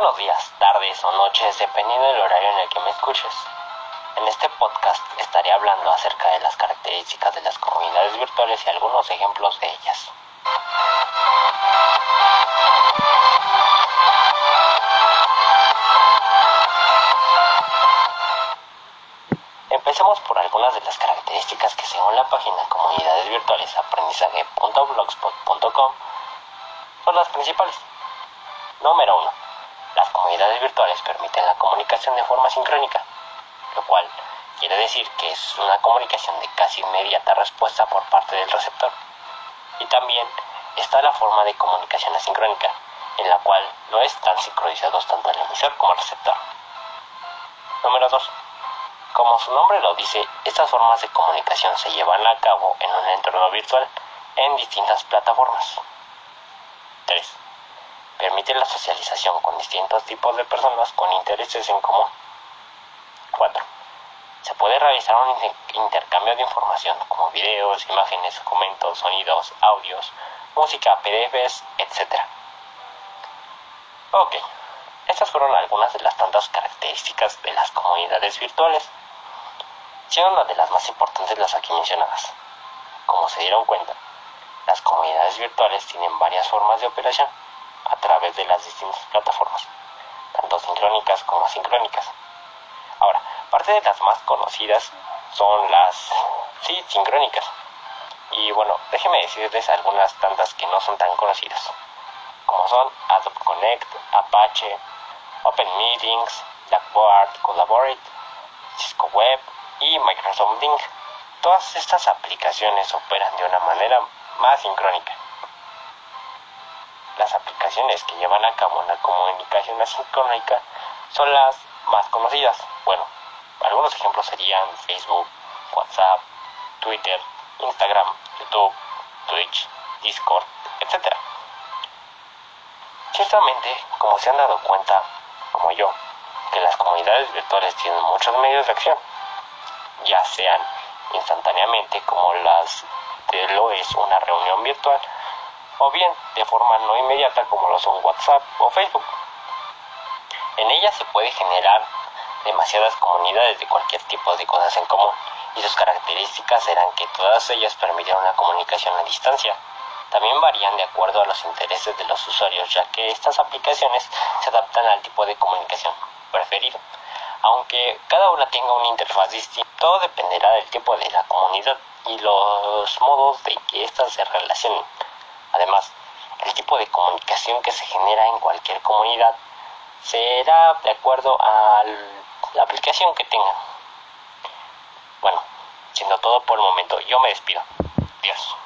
o noches dependiendo del horario en el que me escuches. En este podcast estaré hablando acerca de las características de las comunidades virtuales y algunos ejemplos de ellas. Empecemos por algunas de las características que según la página comunidades virtuales aprendizaje.blogspot.com son las principales. Número 1. Comunidades virtuales permiten la comunicación de forma sincrónica, lo cual quiere decir que es una comunicación de casi inmediata respuesta por parte del receptor. Y también está la forma de comunicación asincrónica, en la cual no están sincronizados tanto el emisor como el receptor. Número 2. Como su nombre lo dice, estas formas de comunicación se llevan a cabo en un entorno virtual en distintas plataformas. 3. Permite la socialización con distintos tipos de personas con intereses en común. 4. Se puede realizar un intercambio de información como videos, imágenes, documentos, sonidos, audios, música, PDFs, etc. Ok, estas fueron algunas de las tantas características de las comunidades virtuales siendo una de las más importantes las aquí mencionadas. Como se dieron cuenta, las comunidades virtuales tienen varias formas de operación a través de las distintas plataformas, tanto sincrónicas como asincrónicas. Ahora, parte de las más conocidas son las, sí, sincrónicas. Y bueno, déjenme decirles algunas tantas que no son tan conocidas, como son Adobe Connect, Apache, Open Meetings, Blackboard, Collaborate, Cisco Web, y Microsoft Link. Todas estas aplicaciones operan de una manera más sincrónica. Las aplicaciones que llevan a cabo la comunicación asincrónica son las más conocidas. Bueno, algunos ejemplos serían Facebook, WhatsApp, Twitter, Instagram, YouTube, Twitch, Discord, etc. Ciertamente, como se han dado cuenta, como yo, que las comunidades virtuales tienen muchos medios de acción ya sean instantáneamente como las de lo es una reunión virtual o bien de forma no inmediata como lo son WhatsApp o Facebook. En ella se puede generar demasiadas comunidades de cualquier tipo de cosas en común y sus características serán que todas ellas permiten una comunicación a distancia. También varían de acuerdo a los intereses de los usuarios ya que estas aplicaciones se adaptan al tipo de comunicación preferido aunque cada una tenga una interfaz distinta, todo dependerá del tipo de la comunidad y los modos de que éstas se relacionen. Además, el tipo de comunicación que se genera en cualquier comunidad será de acuerdo a la aplicación que tengan. Bueno, siendo todo por el momento, yo me despido. Adiós.